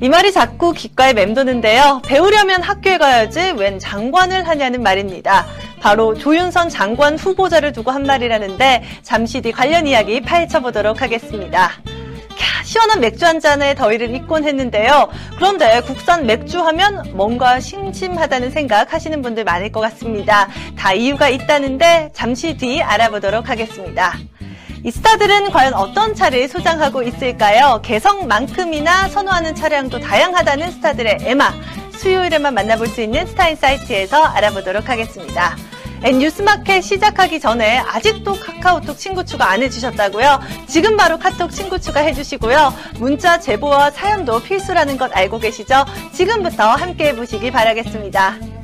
이 말이 자꾸 귓가에 맴도는데요. 배우려면 학교에 가야지 웬 장관을 하냐는 말입니다. 바로 조윤선 장관 후보자를 두고 한 말이라는데 잠시 뒤 관련 이야기 파헤쳐 보도록 하겠습니다. 캬, 시원한 맥주 한 잔에 더위를 잊곤 했는데요. 그런데 국산 맥주 하면 뭔가 심심하다는 생각 하시는 분들 많을 것 같습니다. 다 이유가 있다는데 잠시 뒤 알아보도록 하겠습니다. 이 스타들은 과연 어떤 차를 소장하고 있을까요? 개성만큼이나 선호하는 차량도 다양하다는 스타들의 에마. 수요일에만 만나볼 수 있는 스타인 사이트에서 알아보도록 하겠습니다. 뉴스마켓 시작하기 전에 아직도 카카오톡 친구 추가 안 해주셨다고요? 지금 바로 카톡 친구 추가 해주시고요. 문자 제보와 사연도 필수라는 것 알고 계시죠? 지금부터 함께 해보시기 바라겠습니다.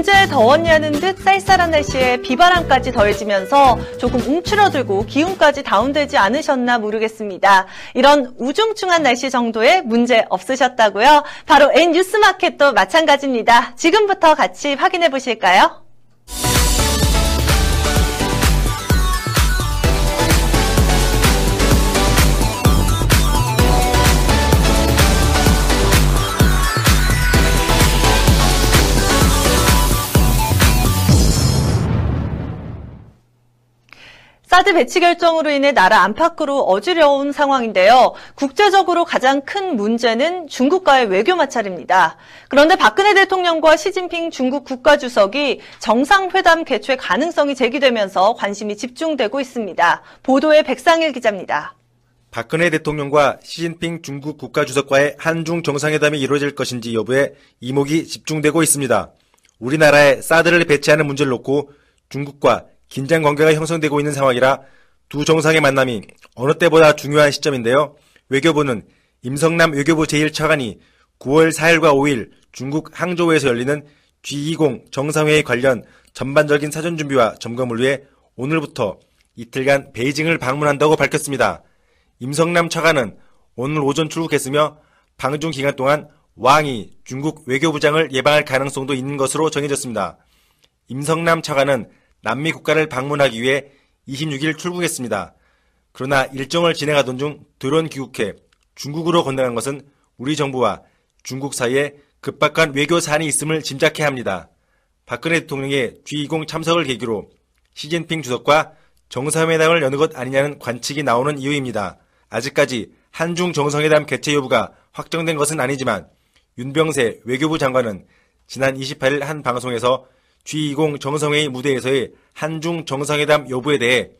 언제 더웠냐는 듯 쌀쌀한 날씨에 비바람까지 더해지면서 조금 움츠러들고 기운까지 다운되지 않으셨나 모르겠습니다. 이런 우중충한 날씨 정도에 문제 없으셨다고요? 바로 N뉴스마켓도 마찬가지입니다. 지금부터 같이 확인해 보실까요? 사드 배치 결정으로 인해 나라 안팎으로 어지러운 상황인데요. 국제적으로 가장 큰 문제는 중국과의 외교 마찰입니다. 그런데 박근혜 대통령과 시진핑 중국 국가주석이 정상회담 개최 가능성이 제기되면서 관심이 집중되고 있습니다. 보도에 백상일 기자입니다. 박근혜 대통령과 시진핑 중국 국가주석과의 한중 정상회담이 이루어질 것인지 여부에 이목이 집중되고 있습니다. 우리나라에 사드를 배치하는 문제를 놓고 중국과 긴장 관계가 형성되고 있는 상황이라 두 정상의 만남이 어느 때보다 중요한 시점인데요. 외교부는 임성남 외교부 제1차관이 9월 4일과 5일 중국 항저우에서 열리는 G20 정상회의 관련 전반적인 사전 준비와 점검을 위해 오늘부터 이틀간 베이징을 방문한다고 밝혔습니다. 임성남 차관은 오늘 오전 출국했으며 방중 기간 동안 왕이 중국 외교부장을 예방할 가능성도 있는 것으로 정해졌습니다. 임성남 차관은 남미 국가를 방문하기 위해 26일 출국했습니다. 그러나 일정을 진행하던 중 드론 귀국해 중국으로 건너간 것은 우리 정부와 중국 사이에 급박한 외교 사안이 있음을 짐작해야 합니다. 박근혜 대통령의 G20 참석을 계기로 시진핑 주석과 정상회담을 여는 것 아니냐는 관측이 나오는 이유입니다. 아직까지 한중 정상회담 개최 여부가 확정된 것은 아니지만 윤병세 외교부 장관은 지난 28일 한 방송에서 G20 정상회의 무대에서의 한중 정상회담 여부에 대해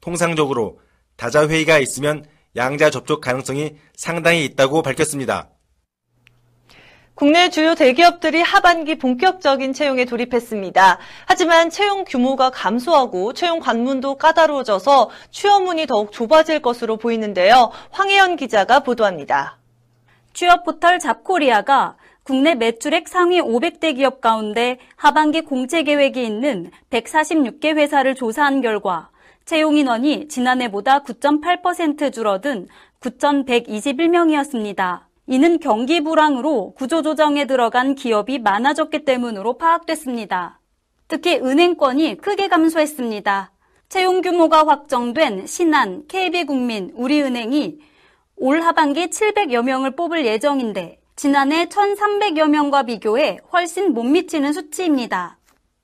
통상적으로 다자회의가 있으면 양자 접촉 가능성이 상당히 있다고 밝혔습니다. 국내 주요 대기업들이 하반기 본격적인 채용에 돌입했습니다. 하지만 채용 규모가 감소하고 채용 관문도 까다로워져서 취업문이 더욱 좁아질 것으로 보이는데요. 황혜연 기자가 보도합니다. 취업 포털 잡코리아가 국내 매출액 상위 500대 기업 가운데 하반기 공채 계획이 있는 146개 회사를 조사한 결과 채용 인원이 지난해보다 9.8% 줄어든 9,121명이었습니다. 이는 경기 불황으로 구조조정에 들어간 기업이 많아졌기 때문으로 파악됐습니다. 특히 은행권이 크게 감소했습니다. 채용 규모가 확정된 신한, KB국민, 우리은행이 올 하반기 700여 명을 뽑을 예정인데 지난해 1,300여 명과 비교해 훨씬 못 미치는 수치입니다.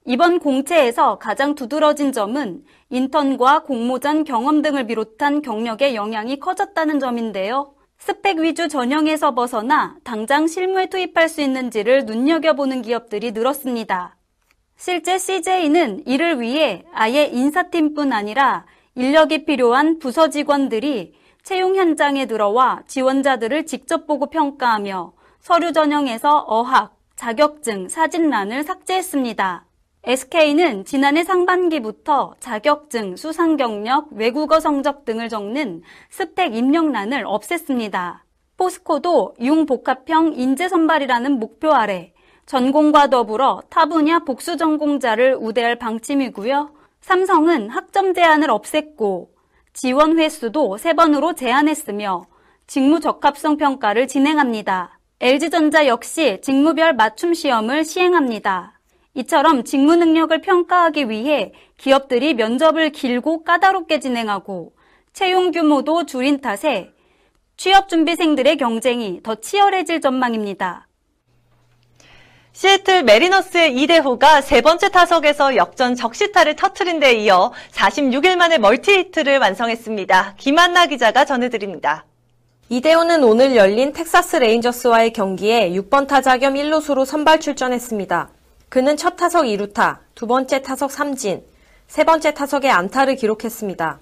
이번 공채에서 가장 두드러진 점은 인턴과 공모전 경험 등을 비롯한 경력의 영향이 커졌다는 점인데요. 스펙 위주 전형에서 벗어나 당장 실무에 투입할 수 있는지를 눈여겨보는 기업들이 늘었습니다. 실제 CJ는 이를 위해 아예 인사팀뿐 아니라 인력이 필요한 부서 직원들이 채용 현장에 들어와 지원자들을 직접 보고 평가하며 서류 전형에서 어학, 자격증, 사진란을 삭제했습니다. SK는 지난해 상반기부터 자격증, 수상 경력, 외국어 성적 등을 적는 스펙 입력란을 없앴습니다. 포스코도 융복합형 인재 선발이라는 목표 아래 전공과 더불어 타 분야 복수 전공자를 우대할 방침이고요. 삼성은 학점 제한을 없앴고 지원 횟수도 3번으로 제한했으며 직무 적합성 평가를 진행합니다. LG전자 역시 직무별 맞춤 시험을 시행합니다. 이처럼 직무 능력을 평가하기 위해 기업들이 면접을 길고 까다롭게 진행하고 채용 규모도 줄인 탓에 취업 준비생들의 경쟁이 더 치열해질 전망입니다. 시애틀 매리너스의 이대호가 세 번째 타석에서 역전 적시타를 터트린 데 이어 46일 만에 멀티히트를 완성했습니다. 김한나 기자가 전해드립니다. 이대호는 오늘 열린 텍사스 레인저스와의 경기에 6번 타자 겸 1루수로 선발 출전했습니다. 그는 첫 타석 2루타, 두 번째 타석 3진, 세 번째 타석에 안타를 기록했습니다.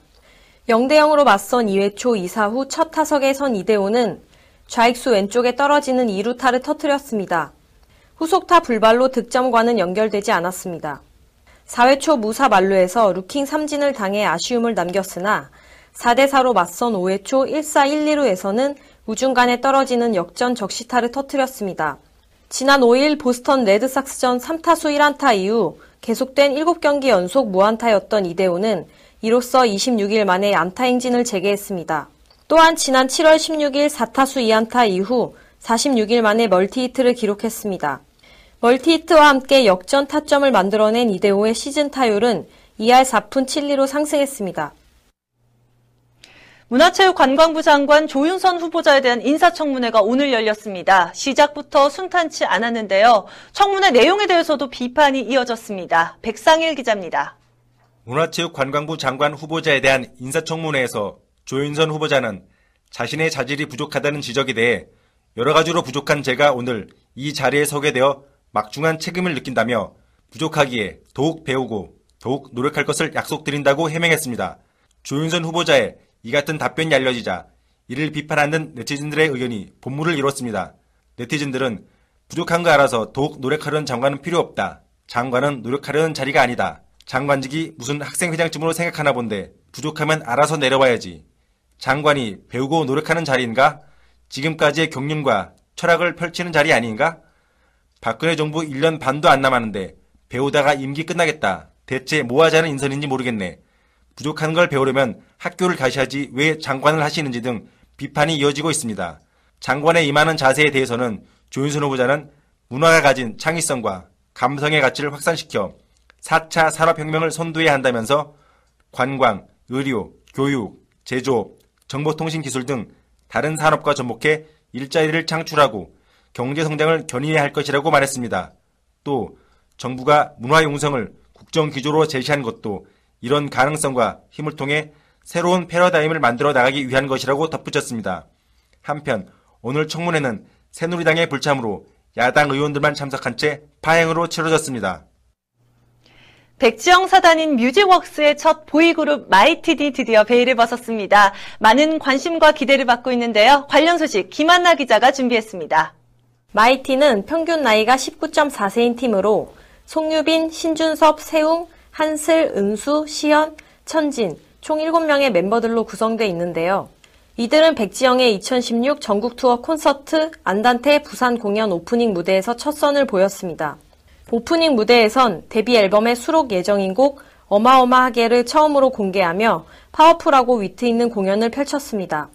0대0으로 맞선 2회 초 2사 후 첫 타석에 선 이대호는 좌익수 왼쪽에 떨어지는 2루타를 터뜨렸습니다. 후속타 불발로 득점과는 연결되지 않았습니다. 4회 초 무사 만루에서 루킹 3진을 당해 아쉬움을 남겼으나 4대4로 맞선 5회 초 1사 1, 2루에서는 우중간에 떨어지는 역전 적시타를 터뜨렸습니다. 지난 5일 보스턴 레드삭스전 3타수 1안타 이후 계속된 7경기 연속 무안타였던 이대호는 이로써 26일 만에 안타 행진을 재개했습니다. 또한 지난 7월 16일 4타수 2안타 이후 46일 만에 멀티히트를 기록했습니다. 멀티히트와 함께 역전 타점을 만들어낸 이대호의 시즌 타율은 2할 4푼 7리로 상승했습니다. 문화체육관광부 장관 조윤선 후보자에 대한 인사청문회가 오늘 열렸습니다. 시작부터 순탄치 않았는데요. 청문회 내용에 대해서도 비판이 이어졌습니다. 백상일 기자입니다. 문화체육관광부 장관 후보자에 대한 인사청문회에서 조윤선 후보자는 자신의 자질이 부족하다는 지적에 대해 여러 가지로 부족한 제가 오늘 이 자리에 서게 되어 막중한 책임을 느낀다며 부족하기에 더욱 배우고 더욱 노력할 것을 약속드린다고 해명했습니다. 조윤선 후보자의 이 같은 답변이 알려지자 이를 비판하는 네티즌들의 의견이 본물을 이뤘습니다. 네티즌들은 부족한 거 알아서 더욱 노력하려는 장관은 필요 없다. 장관은 노력하려는 자리가 아니다. 장관직이 무슨 학생회장쯤으로 생각하나 본데 부족하면 알아서 내려와야지. 장관이 배우고 노력하는 자리인가? 지금까지의 경륜과 철학을 펼치는 자리 아닌가? 박근혜 정부 1년 반도 안 남았는데 배우다가 임기 끝나겠다. 대체 뭐 하자는 인선인지 모르겠네. 부족한 걸 배우려면 학교를 가셔야지 왜 장관을 하시는지 등 비판이 이어지고 있습니다. 장관의 임하는 자세에 대해서는 조윤선 후보자는 문화가 가진 창의성과 감성의 가치를 확산시켜 4차 산업혁명을 선도해야 한다면서 관광, 의료, 교육, 제조업, 정보통신기술 등 다른 산업과 접목해 일자리를 창출하고 경제성장을 견인해야 할 것이라고 말했습니다. 또 정부가 문화융성을 국정기조로 제시한 것도 이런 가능성과 힘을 통해 새로운 패러다임을 만들어 나가기 위한 것이라고 덧붙였습니다. 한편 오늘 청문회는 새누리당의 불참으로 야당 의원들만 참석한 채 파행으로 치러졌습니다. 백지영 사단인 뮤직웍스의 첫 보이그룹 마이틴이 드디어 베일을 벗었습니다. 많은 관심과 기대를 받고 있는데요. 관련 소식 김한나 기자가 준비했습니다. 마이틴은 평균 나이가 19.4세인 팀으로 송유빈, 신준섭, 세웅, 한슬, 은수, 시연, 천진 총 7명의 멤버들로 구성되어 있는데요. 이들은 백지영의 2016 전국 투어 콘서트 안단테 부산 공연 오프닝 무대에서 첫 선을 보였습니다. 오프닝 무대에선 데뷔 앨범에 수록 예정인 곡 어마어마하게를 처음으로 공개하며 파워풀하고 위트 있는 공연을 펼쳤습니다.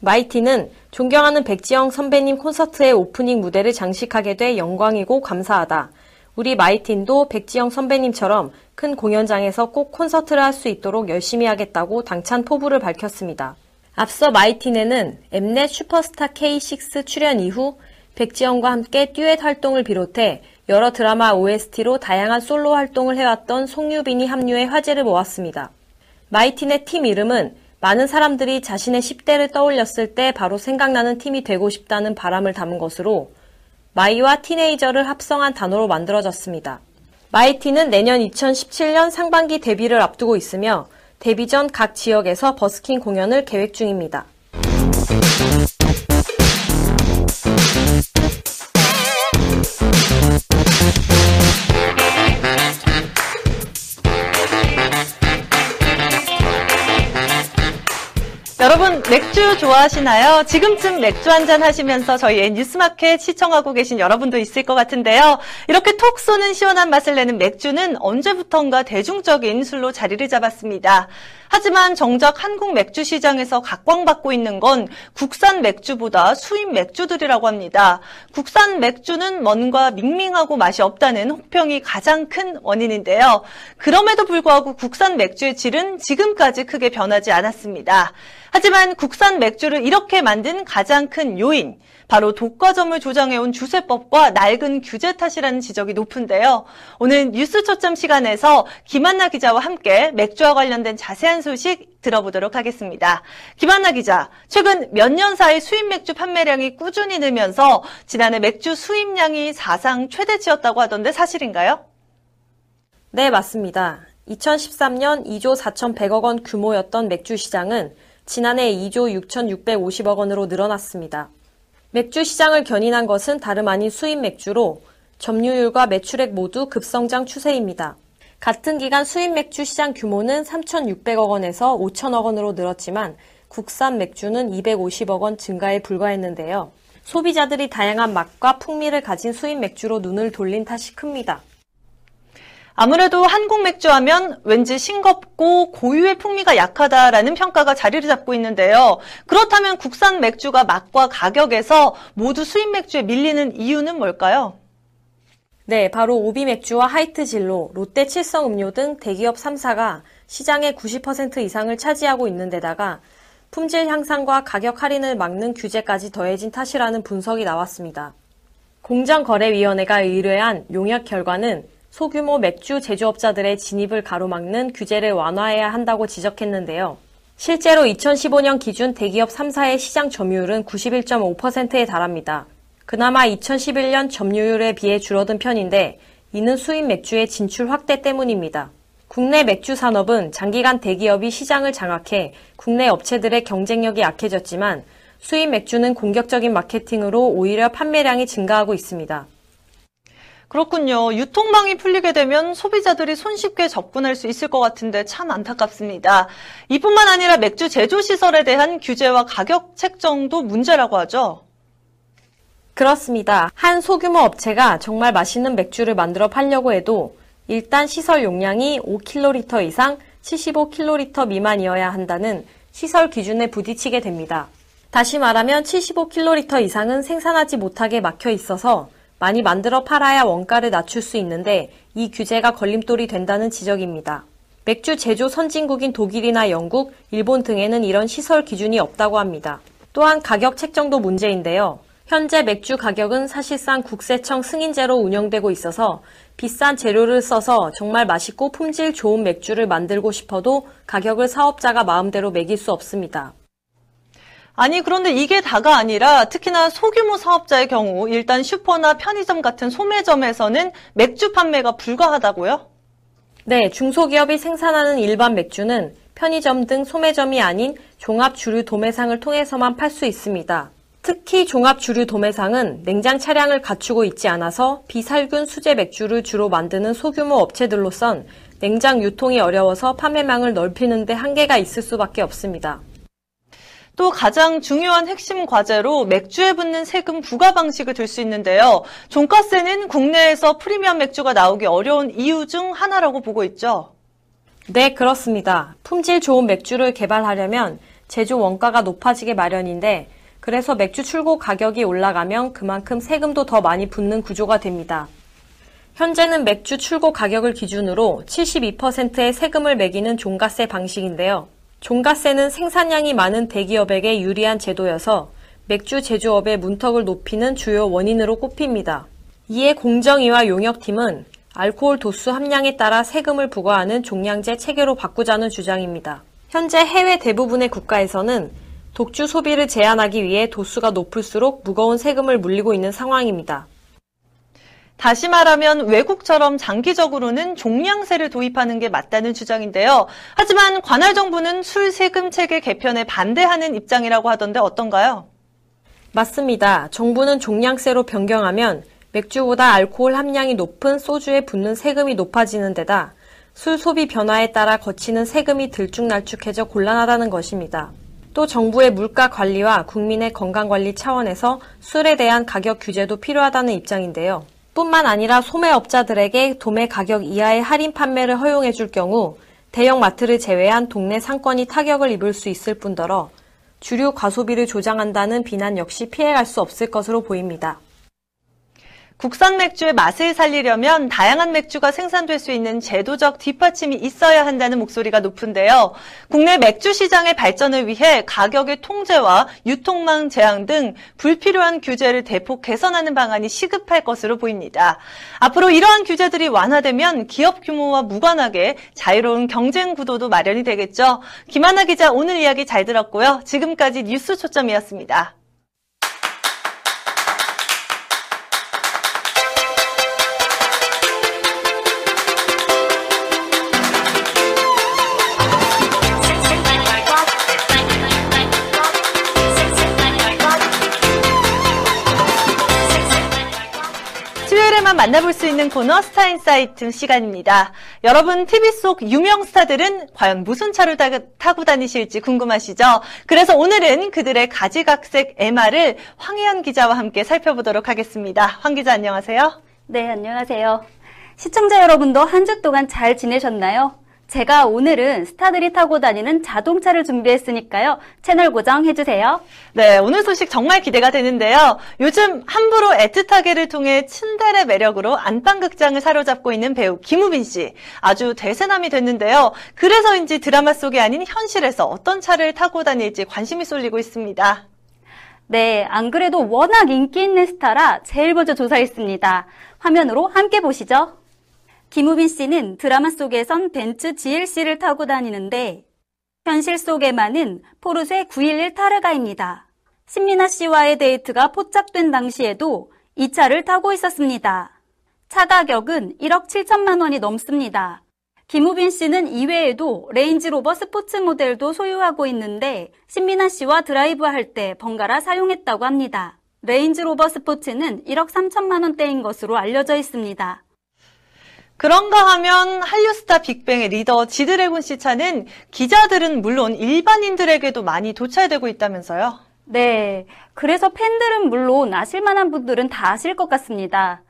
마이틴은 존경하는 백지영 선배님 콘서트의 오프닝 무대를 장식하게 돼 영광이고 감사하다. 우리 마이틴도 백지영 선배님처럼 큰 공연장에서 꼭 콘서트를 할 수 있도록 열심히 하겠다고 당찬 포부를 밝혔습니다. 앞서 마이틴에는 엠넷 슈퍼스타 K6 출연 이후 백지영과 함께 듀엣 활동을 비롯해 여러 드라마 OST로 다양한 솔로 활동을 해왔던 송유빈이 합류해 화제를 모았습니다. 마이틴의 팀 이름은 많은 사람들이 자신의 10대를 떠올렸을 때 바로 생각나는 팀이 되고 싶다는 바람을 담은 것으로 마이와 티네이저를 합성한 단어로 만들어졌습니다. 마이티는 내년 2017년 상반기 데뷔를 앞두고 있으며 데뷔 전 각 지역에서 버스킹 공연을 계획 중입니다. 여러분 맥주 좋아하시나요? 지금쯤 맥주 한 잔 하시면서 저희의 뉴스마켓 시청하고 계신 여러분도 있을 것 같은데요. 이렇게 톡 쏘는 시원한 맛을 내는 맥주는 언제부턴가 대중적인 술로 자리를 잡았습니다. 하지만 정작 한국 맥주 시장에서 각광받고 있는 건 국산 맥주보다 수입 맥주들이라고 합니다. 국산 맥주는 뭔가 밍밍하고 맛이 없다는 혹평이 가장 큰 원인인데요. 그럼에도 불구하고 국산 맥주의 질은 지금까지 크게 변하지 않았습니다. 하지만 국산 맥주를 이렇게 만든 가장 큰 요인, 바로 독과점을 조장해온 주세법과 낡은 규제 탓이라는 지적이 높은데요. 오늘 뉴스 초점 시간에서 김한나 기자와 함께 맥주와 관련된 자세한 소식 들어보도록 하겠습니다. 김한나 기자, 최근 몇 년 사이 수입 맥주 판매량이 꾸준히 늘면서 지난해 맥주 수입량이 사상 최대치였다고 하던데 사실인가요? 네, 맞습니다. 2013년 2조 4,100억 원 규모였던 맥주 시장은 지난해 2조 6,650억 원으로 늘어났습니다. 맥주 시장을 견인한 것은 다름 아닌 수입 맥주로 점유율과 매출액 모두 급성장 추세입니다. 같은 기간 수입 맥주 시장 규모는 3,600억 원에서 5천억 원으로 늘었지만 국산 맥주는 250억 원 증가에 불과했는데요. 소비자들이 다양한 맛과 풍미를 가진 수입 맥주로 눈을 돌린 탓이 큽니다. 아무래도 한국 맥주 하면 왠지 싱겁고 고유의 풍미가 약하다라는 평가가 자리를 잡고 있는데요. 그렇다면 국산 맥주가 맛과 가격에서 모두 수입 맥주에 밀리는 이유는 뭘까요? 네, 바로 오비 맥주와 하이트 진로, 롯데 칠성 음료 등 대기업 3사가 시장의 90% 이상을 차지하고 있는 데다가 품질 향상과 가격 할인을 막는 규제까지 더해진 탓이라는 분석이 나왔습니다. 공정거래위원회가 의뢰한 용역 결과는 소규모 맥주 제조업자들의 진입을 가로막는 규제를 완화해야 한다고 지적했는데요. 실제로 2015년 기준 대기업 3사의 시장 점유율은 91.5%에 달합니다. 그나마 2011년 점유율에 비해 줄어든 편인데 이는 수입 맥주의 진출 확대 때문입니다. 국내 맥주 산업은 장기간 대기업이 시장을 장악해 국내 업체들의 경쟁력이 약해졌지만 수입 맥주는 공격적인 마케팅으로 오히려 판매량이 증가하고 있습니다. 그렇군요. 유통망이 풀리게 되면 소비자들이 손쉽게 접근할 수 있을 것 같은데 참 안타깝습니다. 이뿐만 아니라 맥주 제조 시설에 대한 규제와 가격 책정도 문제라고 하죠. 그렇습니다. 한 소규모 업체가 정말 맛있는 맥주를 만들어 팔려고 해도 일단 시설 용량이 5kl 이상 75kl 미만이어야 한다는 시설 기준에 부딪히게 됩니다. 다시 말하면 75kl 이상은 생산하지 못하게 막혀 있어서 많이 만들어 팔아야 원가를 낮출 수 있는데 이 규제가 걸림돌이 된다는 지적입니다. 맥주 제조 선진국인 독일이나 영국, 일본 등에는 이런 시설 기준이 없다고 합니다. 또한 가격 책정도 문제인데요. 현재 맥주 가격은 사실상 국세청 승인제로 운영되고 있어서 비싼 재료를 써서 정말 맛있고 품질 좋은 맥주를 만들고 싶어도 가격을 사업자가 마음대로 매길 수 없습니다. 아니 그런데 이게 다가 아니라 특히나 소규모 사업자의 경우 일단 슈퍼나 편의점 같은 소매점에서는 맥주 판매가 불가하다고요? 네, 중소기업이 생산하는 일반 맥주는 편의점 등 소매점이 아닌 종합 주류 도매상을 통해서만 팔 수 있습니다. 특히 종합 주류 도매상은 냉장 차량을 갖추고 있지 않아서 비살균 수제 맥주를 주로 만드는 소규모 업체들로선 냉장 유통이 어려워서 판매망을 넓히는데 한계가 있을 수밖에 없습니다. 또 가장 중요한 핵심 과제로 맥주에 붙는 세금 부과 방식을 들 수 있는데요. 종가세는 국내에서 프리미엄 맥주가 나오기 어려운 이유 중 하나라고 보고 있죠. 네, 그렇습니다. 품질 좋은 맥주를 개발하려면 제조 원가가 높아지게 마련인데 그래서 맥주 출고 가격이 올라가면 그만큼 세금도 더 많이 붙는 구조가 됩니다. 현재는 맥주 출고 가격을 기준으로 72%의 세금을 매기는 종가세 방식인데요. 종가세는 생산량이 많은 대기업에게 유리한 제도여서 맥주 제조업의 문턱을 높이는 주요 원인으로 꼽힙니다. 이에 공정위와 용역팀은 알코올 도수 함량에 따라 세금을 부과하는 종량제 체계로 바꾸자는 주장입니다. 현재 해외 대부분의 국가에서는 독주 소비를 제한하기 위해 도수가 높을수록 무거운 세금을 물리고 있는 상황입니다. 다시 말하면 외국처럼 장기적으로는 종량세를 도입하는 게 맞다는 주장인데요. 하지만 관할 정부는 술 세금 체계 개편에 반대하는 입장이라고 하던데 어떤가요? 맞습니다. 정부는 종량세로 변경하면 맥주보다 알코올 함량이 높은 소주에 붙는 세금이 높아지는 데다 술 소비 변화에 따라 거치는 세금이 들쭉날쭉해져 곤란하다는 것입니다. 또 정부의 물가 관리와 국민의 건강 관리 차원에서 술에 대한 가격 규제도 필요하다는 입장인데요. 뿐만 아니라 소매업자들에게 도매 가격 이하의 할인 판매를 허용해 줄 경우 대형 마트를 제외한 동네 상권이 타격을 입을 수 있을 뿐더러 주류 과소비를 조장한다는 비난 역시 피해갈 수 없을 것으로 보입니다. 국산 맥주의 맛을 살리려면 다양한 맥주가 생산될 수 있는 제도적 뒷받침이 있어야 한다는 목소리가 높은데요. 국내 맥주 시장의 발전을 위해 가격의 통제와 유통망 제한 등 불필요한 규제를 대폭 개선하는 방안이 시급할 것으로 보입니다. 앞으로 이러한 규제들이 완화되면 기업 규모와 무관하게 자유로운 경쟁 구도도 마련이 되겠죠. 김한나 기자 오늘 이야기 잘 들었고요. 지금까지 뉴스 초점이었습니다. 만 만나볼 수 있는 코너 스타인사이트 시간입니다. 여러분 TV 속 유명 스타들은 과연 무슨 차를 타고 다니실지 궁금하시죠? 그래서 오늘은 그들의 가지각색 MR을 황혜연 기자와 함께 살펴보도록 하겠습니다. 황 기자 안녕하세요. 네, 안녕하세요. 시청자 여러분도 한 주 동안 잘 지내셨나요? 제가 오늘은 스타들이 타고 다니는 자동차를 준비했으니까요. 채널 고정해주세요. 네, 오늘 소식 정말 기대가 되는데요. 요즘 함부로 애틋하게를 통해 츤데레 매력으로 안방극장을 사로잡고 있는 배우 김우빈 씨. 아주 대세남이 됐는데요. 그래서인지 드라마 속이 아닌 현실에서 어떤 차를 타고 다닐지 관심이 쏠리고 있습니다. 네, 안 그래도 워낙 인기 있는 스타라 제일 먼저 조사했습니다. 화면으로 함께 보시죠. 김우빈 씨는 드라마 속에선 벤츠 GLC를 타고 다니는데 현실 속에만은 포르쉐 911 타르가입니다. 신민아 씨와의 데이트가 포착된 당시에도 이 차를 타고 있었습니다. 차 가격은 1억 7천만 원이 넘습니다. 김우빈 씨는 이외에도 레인지로버 스포츠 모델도 소유하고 있는데 신민아 씨와 드라이브 할 때 번갈아 사용했다고 합니다. 레인지로버 스포츠는 1억 3천만 원대인 것으로 알려져 있습니다. 그런가 하면 한류스타 빅뱅의 리더 지드래곤 씨 차는 기자들은 물론 일반인들에게도 많이 도촬되고 있다면서요? 네. 그래서 팬들은 물론 아실만한 분들은 다 아실 것 같습니다.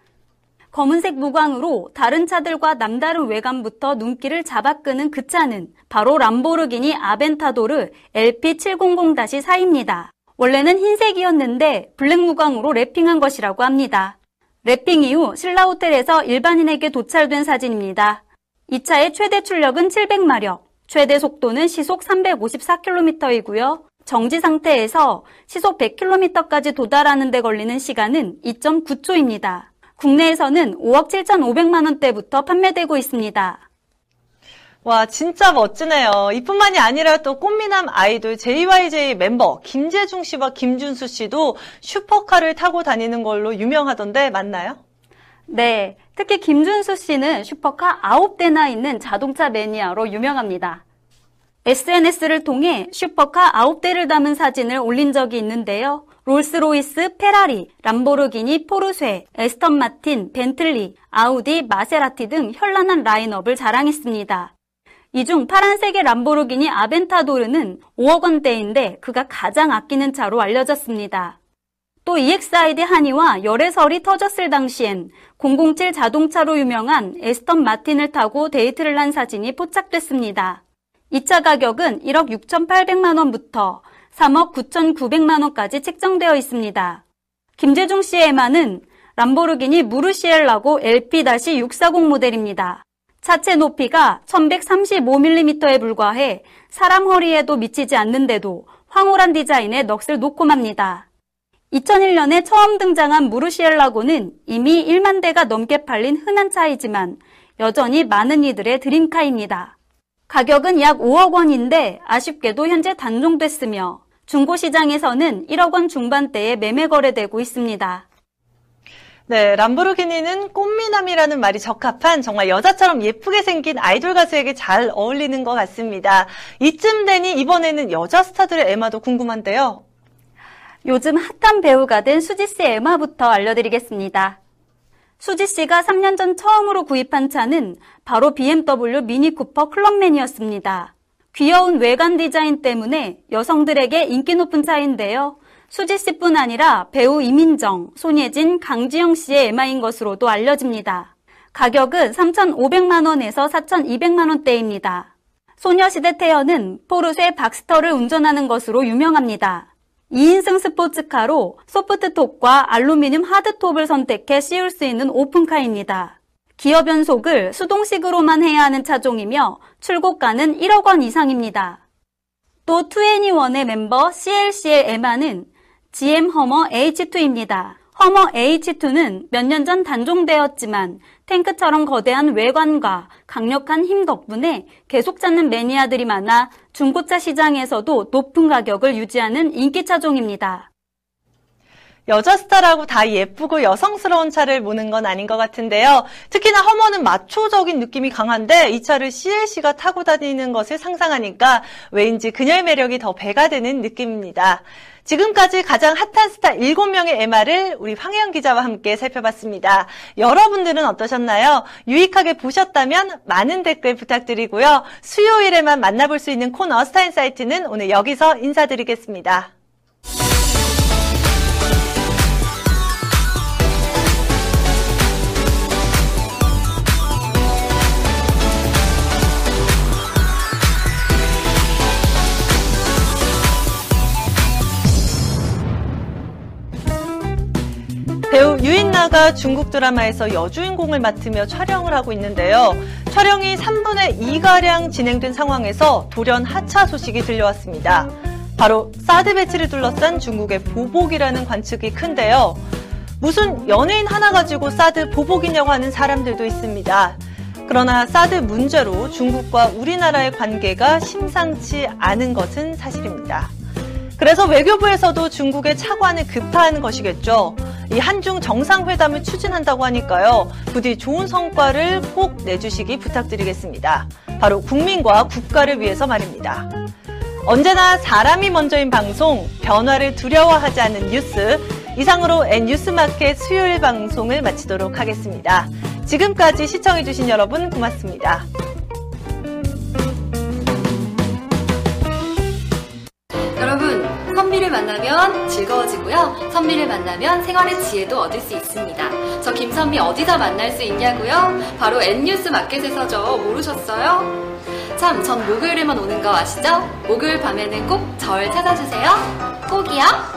검은색 무광으로 다른 차들과 남다른 외관부터 눈길을 잡아끄는 그 차는 바로 람보르기니 아벤타도르 LP700-4입니다. 원래는 흰색이었는데 블랙 무광으로 wrapping한 것이라고 합니다. wrapping 이후 신라 호텔에서 일반인에게 도촬된 사진입니다. 이 차의 최대 출력은 700마력, 최대 속도는 시속 354km이고요. 정지 상태에서 시속 100km까지 도달하는 데 걸리는 시간은 2.9초입니다. 국내에서는 5억 7,500만 원대부터 판매되고 있습니다. 와, 진짜 멋지네요. 이뿐만이 아니라 또 꽃미남 아이돌 JYJ 멤버 김재중 씨와 김준수 씨도 슈퍼카를 타고 다니는 걸로 유명하던데 맞나요? 네. 특히 김준수 씨는 슈퍼카 9대나 있는 자동차 매니아로 유명합니다. SNS를 통해 슈퍼카 9대를 담은 사진을 올린 적이 있는데요. 롤스로이스, 페라리, 람보르기니, 포르쉐, 애스턴 마틴, 벤틀리, 아우디, 마세라티 등 현란한 라인업을 자랑했습니다. 이 중 파란색의 람보르기니 아벤타도르는 5억 원대인데 그가 가장 아끼는 차로 알려졌습니다. 또 EXID 한이와 열애설이 터졌을 당시엔 007 자동차로 유명한 에스턴 마틴을 타고 데이트를 한 사진이 포착됐습니다. 이 차 가격은 1억 6,800만 원부터 3억 9,900만 원까지 책정되어 있습니다. 김재중 씨의 에마는 람보르기니 무르시엘라고 LP-640 모델입니다. 차체 높이가 1135mm에 불과해 사람 허리에도 미치지 않는데도 황홀한 디자인의 넋을 놓고 맙니다. 2001년에 처음 등장한 무르시엘라고는 이미 1만 대가 넘게 팔린 흔한 차이지만 여전히 많은 이들의 드림카입니다. 가격은 약 5억 원인데 아쉽게도 현재 단종됐으며 중고시장에서는 1억 원 중반대에 매매 거래되고 있습니다. 네, 람보르기니는 꽃미남이라는 말이 적합한 정말 여자처럼 예쁘게 생긴 아이돌 가수에게 잘 어울리는 것 같습니다. 이쯤 되니 이번에는 여자 스타들의 에마도 궁금한데요. 요즘 핫한 배우가 된 수지 씨의 에마부터 알려드리겠습니다. 수지 씨가 3년 전 처음으로 구입한 차는 바로 BMW 미니 쿠퍼 클럽맨이었습니다. 귀여운 외관 디자인 때문에 여성들에게 인기 높은 차인데요. 수지 씨뿐 아니라 배우 이민정, 손예진, 강지영 씨의 에마인 것으로도 알려집니다. 가격은 3,500만 원에서 4,200만 원대입니다. 소녀시대 태연은 포르쉐 박스터를 운전하는 것으로 유명합니다. 2인승 스포츠카로 소프트톱과 알루미늄 하드톱을 선택해 씌울 수 있는 오픈카입니다. 기어 변속을 수동식으로만 해야 하는 차종이며 출고가는 1억 원 이상입니다. 또 2NE1의 멤버 CLC의 에마는 GM 허머 H2입니다. 허머 H2는 몇 년 전 단종되었지만 탱크처럼 거대한 외관과 강력한 힘 덕분에 계속 찾는 매니아들이 많아 중고차 시장에서도 높은 가격을 유지하는 인기 차종입니다. 여자 스타라고 다 예쁘고 여성스러운 차를 모는 건 아닌 것 같은데요. 특히나 허머는 마초적인 느낌이 강한데 이 차를 CLC가 타고 다니는 것을 상상하니까 왜인지 그녀의 매력이 더 배가 되는 느낌입니다. 지금까지 가장 핫한 스타 7명의 MR을 우리 황혜영 기자와 함께 살펴봤습니다. 여러분들은 어떠셨나요? 유익하게 보셨다면 많은 댓글 부탁드리고요. 수요일에만 만나볼 수 있는 코너 스타인 사이트는 오늘 여기서 인사드리겠습니다. 배우 유인나가 중국 드라마에서 여주인공을 맡으며 촬영을 하고 있는데요. 촬영이 3분의 2가량 진행된 상황에서 돌연 하차 소식이 들려왔습니다. 바로 사드 배치를 둘러싼 중국의 보복이라는 관측이 큰데요. 무슨 연예인 하나 가지고 사드 보복이냐고 하는 사람들도 있습니다. 그러나 사드 문제로 중국과 우리나라의 관계가 심상치 않은 것은 사실입니다. 그래서 외교부에서도 중국의 차관을 급파하는 것이겠죠. 이 한중 정상회담을 추진한다고 하니까요. 부디 좋은 성과를 꼭 내주시기 부탁드리겠습니다. 바로 국민과 국가를 위해서 말입니다. 언제나 사람이 먼저인 방송, 변화를 두려워하지 않는 뉴스, 이상으로 N뉴스마켓 수요일 방송을 마치도록 하겠습니다. 지금까지 시청해주신 여러분 고맙습니다. 만나면 즐거워지고요. 선비를 만나면 생활의 지혜도 얻을 수 있습니다. 저 김선비 어디서 만날 수 있냐고요? 바로 N뉴스 마켓에서죠. 모르셨어요? 참, 전 목요일에만 오는 거 아시죠? 목요일 밤에는 꼭 절 찾아주세요. 꼭이요.